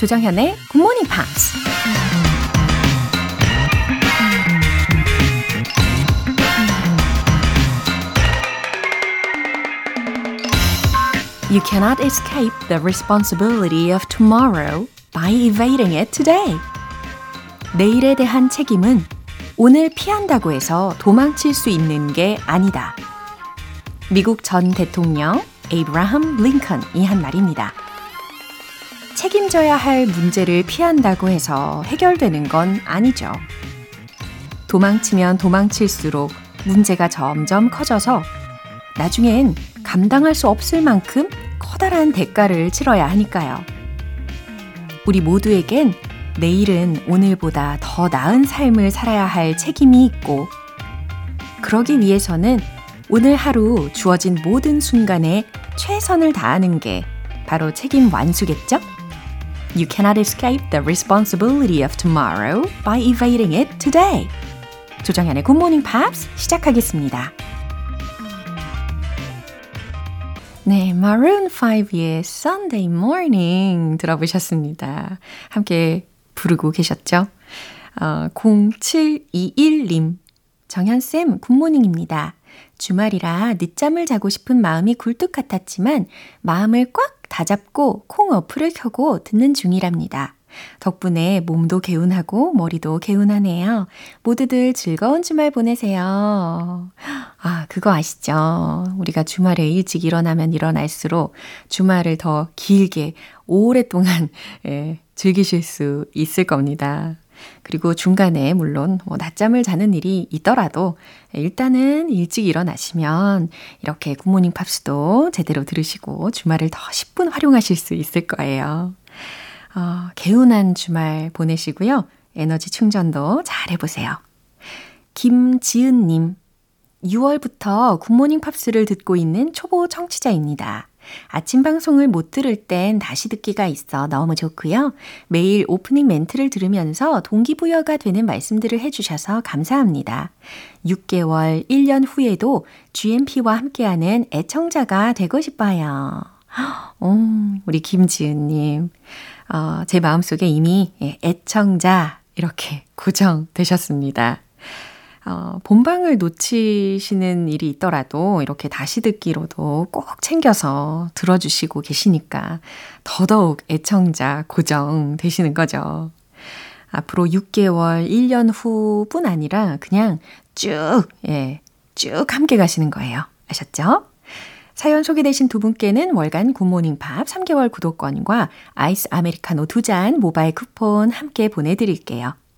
조정현의 Morning Pops. You cannot escape the responsibility of tomorrow by evading it today. 내일에 대한 책임은 오늘 피한다고 해서 도망칠 수 있는 게 아니다. 미국 전 대통령 에이브라함 링컨이 한 말입니다. 책임져야 할 문제를 피한다고 해서 해결되는 건 아니죠. 도망치면 도망칠수록 문제가 점점 커져서 나중엔 감당할 수 없을 만큼 커다란 대가를 치러야 하니까요. 우리 모두에겐 내일은 오늘보다 더 나은 삶을 살아야 할 책임이 있고, 그러기 위해서는 오늘 하루 주어진 모든 순간에 최선을 다하는 게 바로 책임 완수겠죠? You cannot escape the responsibility of tomorrow by evading it today. 조정현의 Good Morning Pops 시작하겠습니다. 네, Maroon 5의 Sunday Morning 들어보셨습니다. 함께 부르고 계셨죠? 어, 0721님, 정현쌤 good morning입니다. 주말이라 늦잠을 자고 싶은 마음이 굴뚝 같았지만 마음을 꽉 다잡고 콩 어플을 켜고 듣는 중이랍니다. 덕분에 몸도 개운하고 머리도 개운하네요. 모두들 즐거운 주말 보내세요. 아, 그거 아시죠? 우리가 주말에 일찍 일어나면 일어날수록 주말을 더 길게 오랫동안 예, 즐기실 수 있을 겁니다. 그리고 중간에 물론 뭐 낮잠을 자는 일이 있더라도 일단은 일찍 일어나시면 이렇게 굿모닝 팝스도 제대로 들으시고 주말을 더 10분 활용하실 수 있을 거예요. 어, 개운한 주말 보내시고요. 에너지 충전도 잘 해보세요. 김지은님, 6월부터 굿모닝 팝스를 듣고 있는 초보 청취자입니다. 아침 방송을 못 들을 땐 다시 듣기가 있어 너무 좋고요. 매일 오프닝 멘트를 들으면서 동기부여가 되는 말씀들을 해주셔서 감사합니다. 6개월, 1년 후에도 GMP와 함께하는 애청자가 되고 싶어요. 오, 우리 김지은님. 어, 제 마음속에 이미 예, 애청자 이렇게 고정되셨습니다. 어, 본방을 놓치시는 일이 있더라도 이렇게 다시 듣기로도 꼭 챙겨서 들어주시고 계시니까 더더욱 애청자 고정 되시는 거죠. 앞으로 6개월, 1년 후뿐 아니라 그냥 쭉, 예, 쭉 함께 가시는 거예요. 아셨죠? 사연 소개되신 두 분께는 월간 굿모닝 팝스 3개월 구독권과 아이스 아메리카노 두 잔 모바일 쿠폰 함께 보내드릴게요.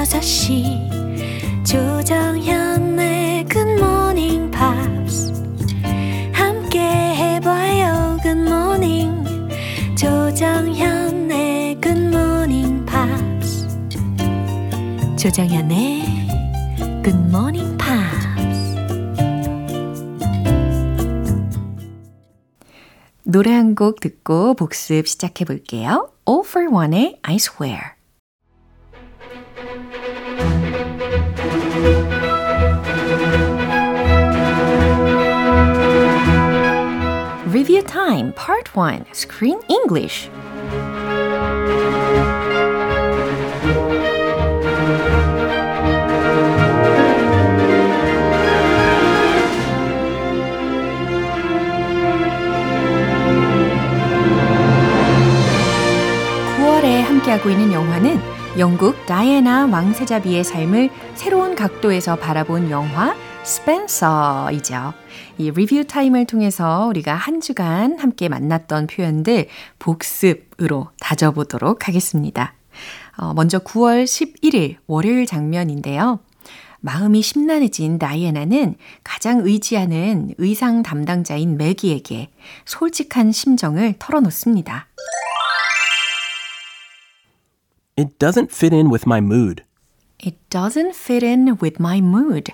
5시. 조정현의 굿모닝 팝스 함께 해봐요 good morning 조정현의 굿모닝 팝스 조정현의 굿모닝 팝스 노래 한 곡 듣고 복습 시작해 볼게요. All for One의 I Swear. Review Time Part 1 Screen English. 함께하고 있는 영화는 영국 다이애나 왕세자비의 삶을 새로운 각도에서 바라본 영화 스펜서이죠. 이 review time을 통해서 우리가 한 주간 함께 만났던 표현들 복습으로 다져보도록 하겠습니다. 어, 먼저 9월 11일 월요일 장면인데요. 마음이 심란해진 다이애나는 가장 의지하는 의상 담당자인 매기에게 솔직한 심정을 털어놓습니다. It doesn't fit in with my mood. It doesn't fit in with my mood.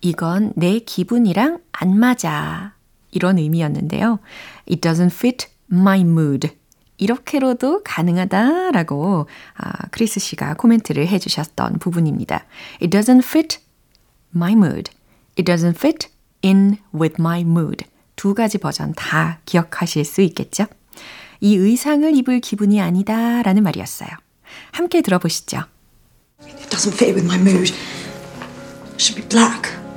이건 내 기분이랑 안 맞아. 이런 의미였는데요. It doesn't fit my mood. 이렇게로도 가능하다라고 아, 크리스 씨가 코멘트를 해주셨던 부분입니다. It doesn't fit my mood. It doesn't fit in with my mood. 두 가지 버전 다 기억하실 수 있겠죠? 이 의상을 입을 기분이 아니다 라는 말이었어요. 함께 들어보시죠. It doesn't fit with my mood. Should be black.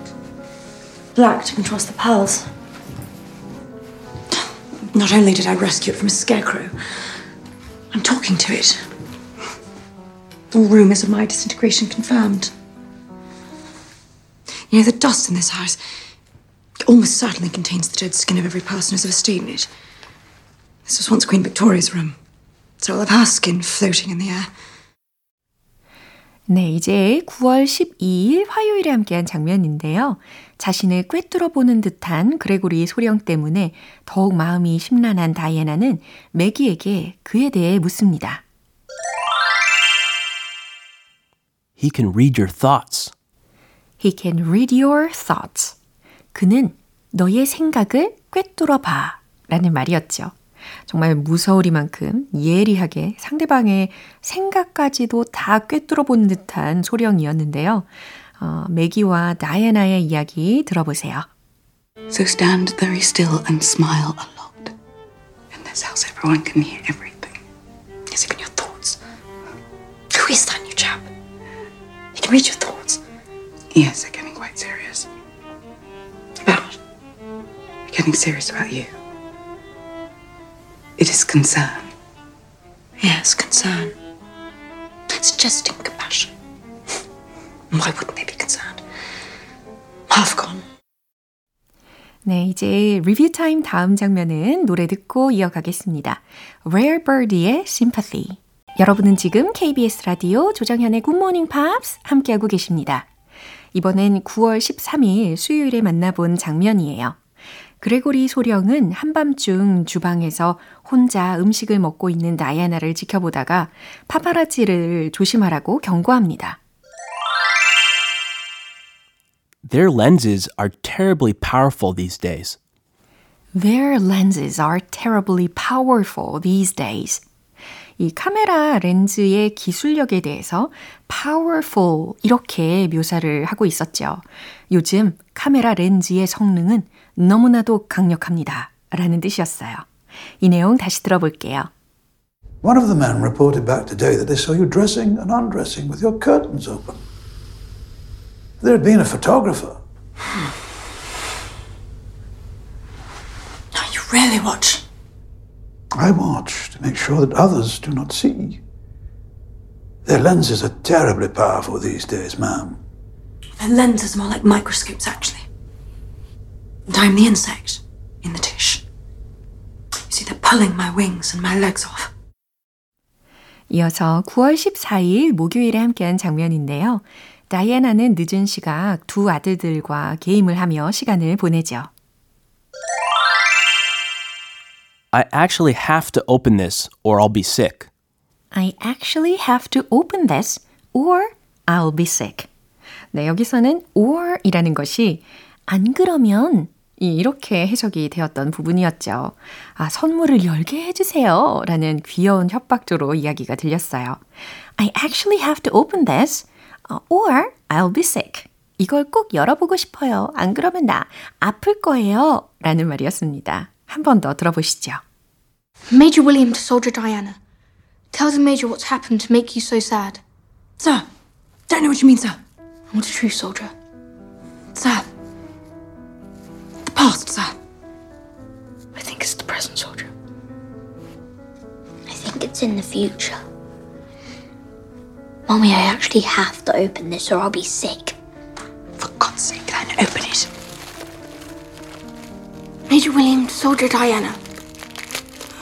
Black to contrast the pearls. Not only did I rescue it from a scarecrow, I'm talking to it. All rumours of my disintegration confirmed. You know, the dust in this house almost certainly contains the dead skin of every person who's ever stayed in it. This was once Queen Victoria's room. So I'll have her skin floating in the air. 네, 이제 9월 12일 화요일에 함께한 장면인데요. 자신을 꿰뚫어 보는 듯한 그레고리 소령 때문에 더욱 마음이 심란한 다이애나는 매기에게 그에 대해 묻습니다. He can read your thoughts. He can read your thoughts. 그는 너의 생각을 꿰뚫어 봐. 라는 말이었죠. 정말 무서우리만큼 예리하게 상대방의 생각까지도 다 꿰뚫어 보는 듯한 소령이었는데요. 어, 매기와 다이애나의 이야기 들어보세요. So stand very still and smile a lot. In this house, everyone can hear everything. Is even your thoughts? Who is that new chap? He can read your thoughts. Yes, they're getting quite serious. About They're getting serious about you. It is concern. yes, concern. Suggesting compassion. Why wouldn't they be concerned? Half gone. 네, 이제 리뷰 타임 다음 장면은 노래 듣고 이어가겠습니다. Rare Birdie의 Sympathy. 여러분은 지금 KBS 라디오 조정현의 Good Morning Pops 함께하고 계십니다. 이번엔 9월 13일 수요일에 만나본 장면이에요. 그레고리 소령은 한밤중 주방에서 혼자 음식을 먹고 있는 다이아나를 지켜보다가 파파라치를 조심하라고 경고합니다. Their lenses are terribly powerful these days. Their lenses are terribly powerful these days. 이 카메라 렌즈의 기술력에 대해서 powerful 이렇게 묘사를 하고 있었죠. 요즘 카메라 렌즈의 성능은 너무나도 강력합니다. 라는 뜻이었어요. 이 내용 다시 들어볼게요. One of the men reported back today that they saw you dressing and undressing with your curtains open. There had been a photographer. Now you really watch. I watch to make sure that others do not see. Their lenses are terribly powerful these days, ma'am. Their lenses are more like microscopes, actually. And I'm the insect in the dish. You see, they're pulling my wings and my legs off. 이어서 9월 14일 목요일에 함께한 장면인데요. 다이애나는 늦은 시각 두 아들들과 게임을 하며 시간을 보내죠. I actually have to open this or I'll be sick. I actually have to open this or I'll be sick. 네, 여기서는 or 이라는 것이 안 그러면 이렇게 해석이 되었던 부분이었죠. 아, 선물을 열게 해주세요. 라는 귀여운 협박조로 이야기가 들렸어요. I actually have to open this or I'll be sick. 이걸 꼭 열어보고 싶어요. 안 그러면 나 아플 거예요. 라는 말이었습니다. 한 번 더 들어보시죠. Major William to Soldier Diana. Tell the Major what's happened to make you so sad. Sir, don't know what you mean, sir. What's true, Soldier? Sir. Future. Mommy, I actually have to open this or I'll be sick. For God's sake, then open it. Major William Soldier Diana.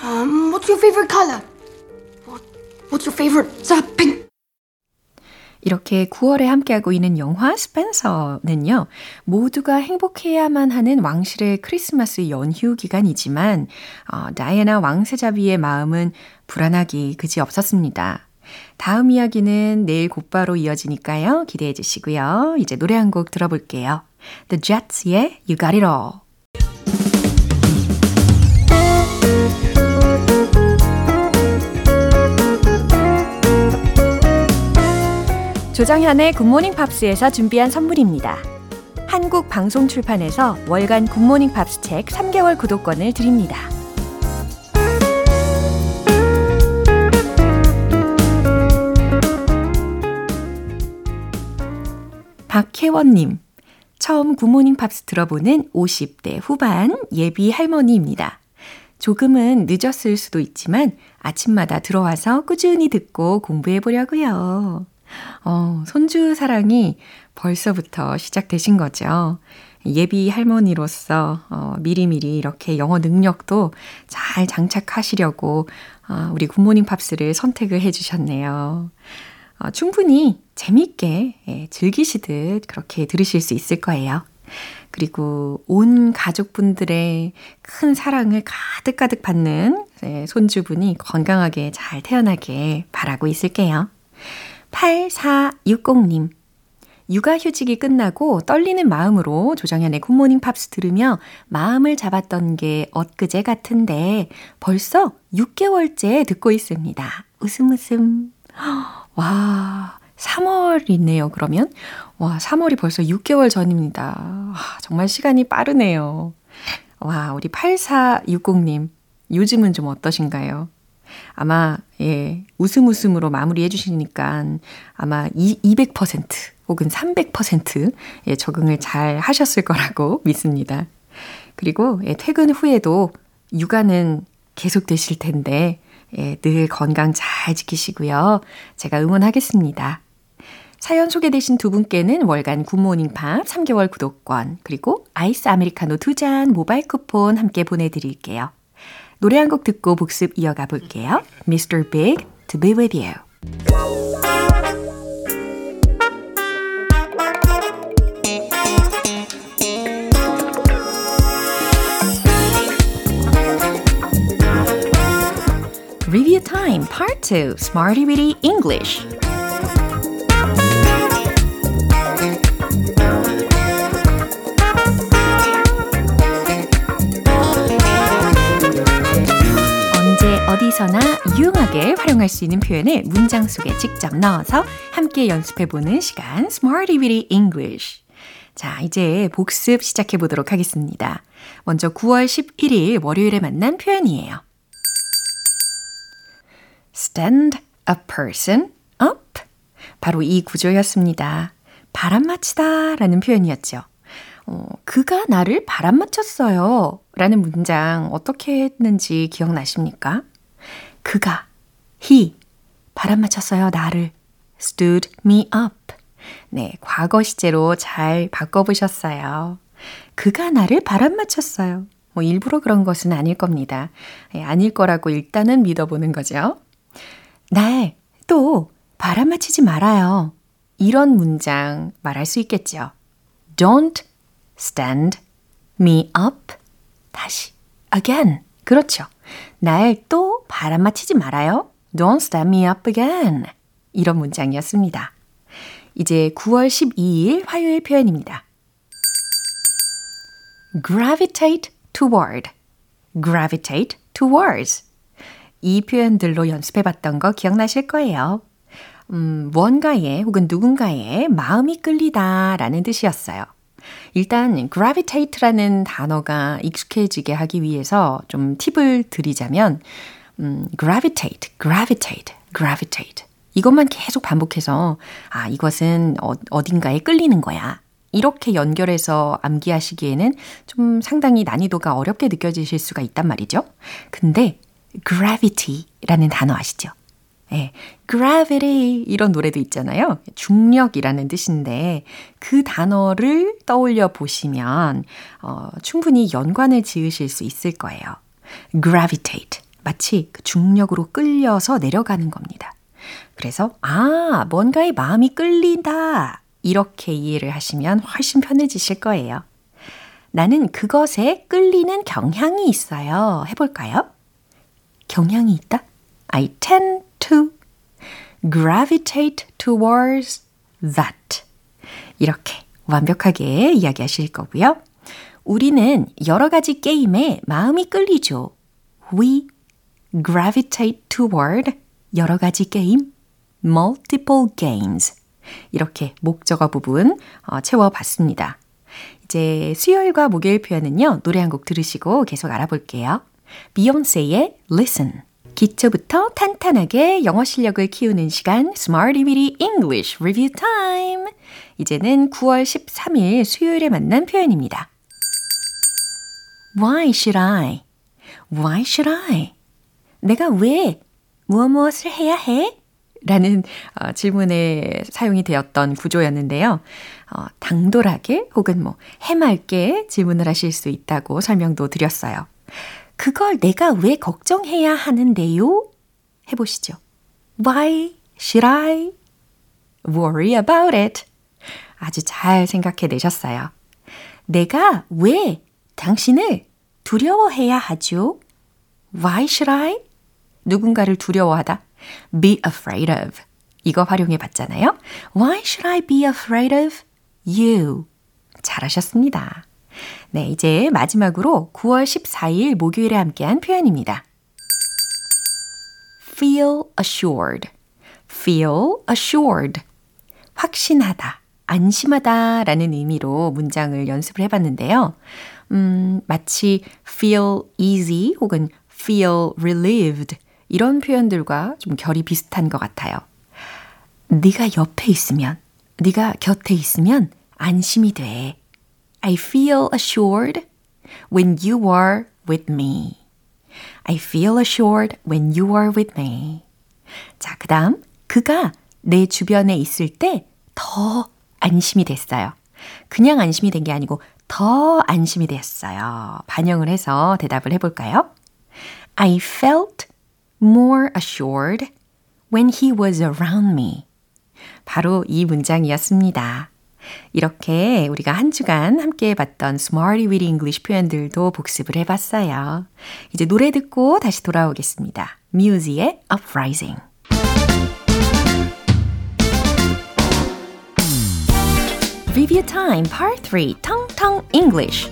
Um, what's your favorite color? What, what's your favorite? Sir, pink. 이렇게 9월에 함께하고 있는 영화 스펜서는요, 모두가 행복해야만 하는 왕실의 크리스마스 연휴 기간이지만, 어, 다이애나 왕세자비의 마음은 불안하기 그지 없었습니다. 다음 이야기는 내일 곧바로 이어지니까요. 기대해 주시고요. 이제 노래 한 곡 들어볼게요. The Jets의 You Got It All. 조정현의 굿모닝 팝스에서 준비한 선물입니다. 한국 방송 출판에서 월간 굿모닝 팝스 책 3개월 구독권을 드립니다. 박혜원님, 처음 굿모닝 팝스 들어보는 50대 후반 예비 할머니입니다. 조금은 늦었을 수도 있지만 아침마다 들어와서 꾸준히 듣고 공부해 보려고요. 어, 손주 사랑이 벌써부터 시작되신 거죠. 예비 할머니로서 어, 미리미리 이렇게 영어 능력도 잘 장착하시려고 어, 우리 굿모닝 팝스를 선택을 해주셨네요. 어, 충분히 재밌게 예, 즐기시듯 그렇게 들으실 수 있을 거예요. 그리고 온 가족분들의 큰 사랑을 가득가득 받는 예, 손주분이 건강하게 잘 태어나게 바라고 있을게요. 8460님. 육아휴직이 끝나고 떨리는 마음으로 조정현의 굿모닝 팝스 들으며 마음을 잡았던 게 엊그제 같은데 벌써 6개월째 듣고 있습니다. 웃음 웃음. 와, 3월이네요, 그러면? 와, 3월이 벌써 6개월 전입니다. 와, 정말 시간이 빠르네요. 와, 우리 8460님. 요즘은 좀 어떠신가요? 아마, 예, 웃음 웃음으로 마무리해 주시니까 아마 200% 혹은 300% 예, 적응을 잘 하셨을 거라고 믿습니다. 그리고 예, 퇴근 후에도 육아는 계속 되실 텐데, 예, 늘 건강 잘 지키시고요. 제가 응원하겠습니다. 사연 소개되신 두 분께는 월간 굿모닝 팝 3개월 구독권, 그리고 아이스 아메리카노 두 잔 모바일 쿠폰 함께 보내드릴게요. 노래 한 곡 듣고 복습 이어가 볼게요. Mr. Big, To Be With You. Review Time Part 2 Smarty Weedy English 언제 어디서나 유용하게 활용할 수 있는 표현을 문장 속에 직접 넣어서 함께 연습해보는 시간 Smarty Weedy English 자, 이제 복습 시작해 보도록 하겠습니다. 먼저 9월 11일 월요일에 만난 표현이에요. stand a person up. 바로 이 구조였습니다. 바람맞히다 라는 표현이었죠. 어, 그가 나를 바람맞혔어요. 라는 문장 어떻게 했는지 기억나십니까? 그가, he, 바람맞혔어요. 나를. stood me up. 네, 과거 시제로 잘 바꿔보셨어요. 그가 나를 바람맞혔어요. 뭐 일부러 그런 것은 아닐 겁니다. 예, 아닐 거라고 일단은 믿어보는 거죠. 날 또 바람맞히지 말아요. 이런 문장 말할 수 있겠죠. Don't stand me up. 다시. again. 그렇죠. 날 또 바람맞히지 말아요. Don't stand me up again. 이런 문장이었습니다. 이제 9월 12일 화요일 표현입니다. gravitate toward, gravitate towards. 이 표현들로 연습해 봤던 거 기억나실 거예요. 음, 뭔가에 혹은 누군가에 마음이 끌리다 라는 뜻이었어요. 일단 gravitate라는 단어가 익숙해지게 하기 위해서 좀 팁을 드리자면 음, gravitate, gravitate, gravitate 이것만 계속 반복해서 아 이것은 어, 어딘가에 끌리는 거야. 이렇게 연결해서 암기하시기에는 좀 상당히 난이도가 어렵게 느껴지실 수가 있단 말이죠. 근데 gravity라는 단어 아시죠? 예, gravity 이런 노래도 있잖아요. 중력이라는 뜻인데 그 단어를 떠올려 보시면 어, 충분히 연관을 지으실 수 있을 거예요. gravitate 마치 그 중력으로 끌려서 내려가는 겁니다. 그래서 아 뭔가에 마음이 끌린다 이렇게 이해를 하시면 훨씬 편해지실 거예요. 나는 그것에 끌리는 경향이 있어요. 해볼까요? 경향이 있다? I tend to. gravitate towards that. 이렇게 완벽하게 이야기하실 거고요. 우리는 여러 가지 게임에 마음이 끌리죠. We gravitate toward 여러 가지 게임, multiple games. 이렇게 목적어 부분 어, 채워봤습니다. 이제 수요일과 목요일 표현은요, 노래 한 곡 들으시고 계속 알아볼게요. 비욘세의 Listen. 기초부터 탄탄하게 영어 실력을 키우는 시간 Smarty Weedy English Review Time. 이제는 9월 13일 수요일에 만난 표현입니다. Why should I? Why should I? 내가 왜 무엇 무엇을 해야 해? 라는 어, 질문에 사용이 되었던 구조였는데요. 어, 당돌하게 혹은 뭐 해맑게 질문을 하실 수 있다고 설명도 드렸어요. 그걸 내가 왜 걱정해야 하는데요? 해보시죠. Why should I worry about it? 아주 잘 생각해 내셨어요. 내가 왜 당신을 두려워해야 하죠? Why should I? 누군가를 두려워하다. be afraid of. 이거 활용해 봤잖아요. Why should I be afraid of you? 잘하셨습니다. 네, 이제 마지막으로 9월 14일 목요일에 함께한 표현입니다. feel assured. feel assured. 확신하다, 안심하다 라는 의미로 문장을 연습을 해봤는데요. 음, 마치 feel easy 혹은 feel relieved 이런 표현들과 좀 결이 비슷한 것 같아요. 네가 옆에 있으면, 네가 곁에 있으면 안심이 돼. I feel assured when you are with me. I feel assured when you are with me. 자, 그 다음, 그가 내 주변에 있을 때 더 안심이 됐어요. 그냥 안심이 된 게 아니고 더 안심이 됐어요. 반영을 해서 대답을 해볼까요? I felt more assured when he was around me. 바로 이 문장이었습니다. 이렇게 우리가 한 주간 함께 봤던 Smarty with English 표현들도 복습을 해봤어요. 이제 노래 듣고 다시 돌아오겠습니다. 뮤지의 Uprising. Review Time Part 3 텅텅 English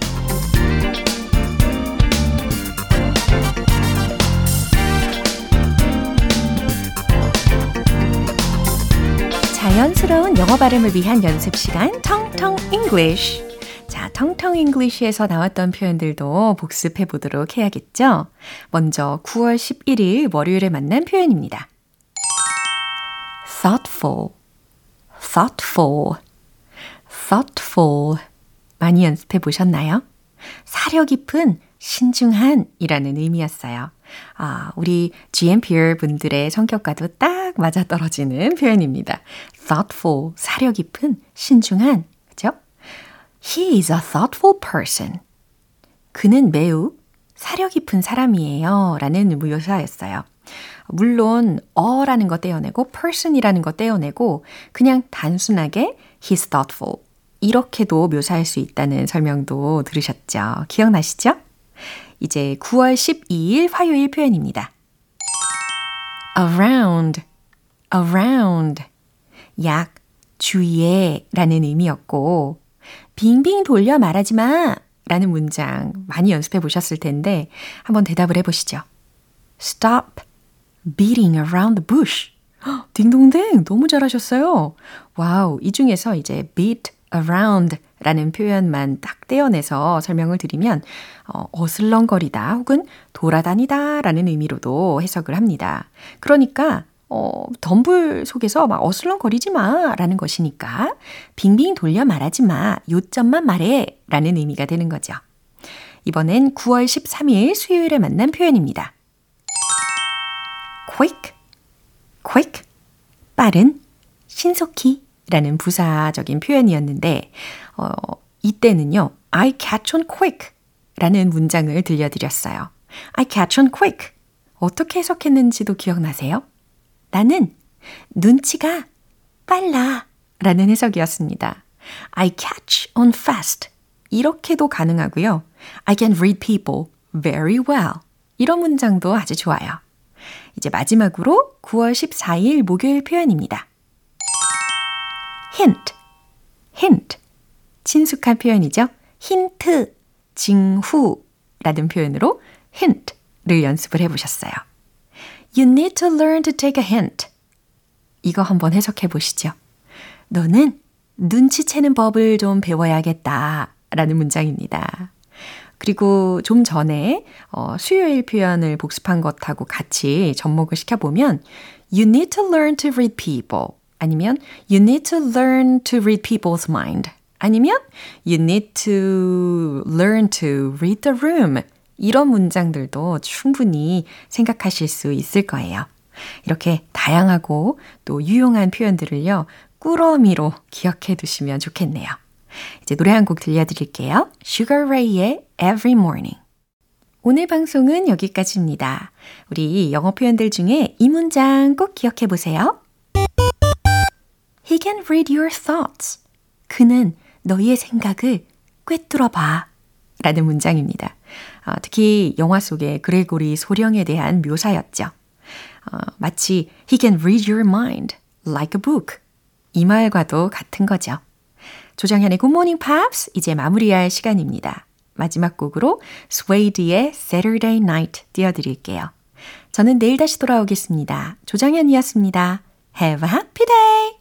자연스러운 영어 발음을 위한 연습 시간 텅텅 English. 자, 텅텅 English에서 나왔던 표현들도 복습해 보도록 해야겠죠? 먼저 9월 11일 월요일에 만난 표현입니다. thoughtful, thoughtful, thoughtful. 많이 연습해 보셨나요? 사려 깊은 신중한 이라는 의미였어요. 아, 우리 GMPR 분들의 성격과도 딱 맞아 떨어지는 표현입니다. thoughtful, 사려 깊은, 신중한, 그죠? He is a thoughtful person. 그는 매우 사려 깊은 사람이에요. 라는 묘사였어요. 물론 어라는 거 떼어내고 person이라는 거 떼어내고 그냥 단순하게 he's thoughtful 이렇게도 묘사할 수 있다는 설명도 들으셨죠? 기억나시죠? 이제 9월 12일 화요일 표현입니다. around, around. 약, 주위에 라는 의미였고, 빙빙 돌려 말하지 마 라는 문장 많이 연습해 보셨을 텐데, 한번 대답을 해 보시죠. Stop beating around the bush. 딩동댕! 너무 잘하셨어요. 와우, 이 중에서 이제 beat around 라는 표현만 딱 떼어내서 설명을 드리면 어, 어슬렁거리다 혹은 돌아다니다 라는 의미로도 해석을 합니다. 그러니까 어, 덤불 속에서 막 어슬렁거리지 마 라는 것이니까 빙빙 돌려 말하지 마 요점만 말해 라는 의미가 되는 거죠. 이번엔 9월 13일 수요일에 만난 표현입니다. quick, quick, 빠른, 신속히 라는 부사적인 표현이었는데, 어, 이때는요, I catch on quick 라는 문장을 들려드렸어요. I catch on quick. 어떻게 해석했는지도 기억나세요? 나는 눈치가 빨라 라는 해석이었습니다. I catch on fast. 이렇게도 가능하고요. I can read people very well. 이런 문장도 아주 좋아요. 이제 마지막으로 9월 14일 목요일 표현입니다. Hint, hint. 친숙한 표현이죠. 힌트, 징후라는 표현으로 hint를 연습을 해보셨어요. You need to learn to take a hint. 이거 한번 해석해 보시죠. 너는 눈치채는 법을 좀 배워야겠다. 라는 문장입니다. 그리고 좀 전에 어, 수요일 표현을 복습한 것하고 같이 접목을 시켜보면 You need to learn to read people 아니면 You need to learn to read people's mind 아니면 You need to learn to read the room 이런 문장들도 충분히 생각하실 수 있을 거예요. 이렇게 다양하고 또 유용한 표현들을요, 꾸러미로 기억해 두시면 좋겠네요. 이제 노래 한 곡 들려드릴게요. Sugar Ray의 Every Morning. 오늘 방송은 여기까지입니다. 우리 영어 표현들 중에 이 문장 꼭 기억해 보세요. He can read your thoughts. 그는 너희의 생각을 꿰뚫어 봐. 라는 문장입니다. 어, 특히 영화 속의 그레고리 소령에 대한 묘사였죠. 어, 마치 He can read your mind like a book. 이 말과도 같은 거죠. 조정현의 Good Morning Pops 이제 마무리할 시간입니다. 마지막 곡으로 스웨이드의 Saturday Night 띄워드릴게요. 저는 내일 다시 돌아오겠습니다. 조정현이었습니다. Have a happy day!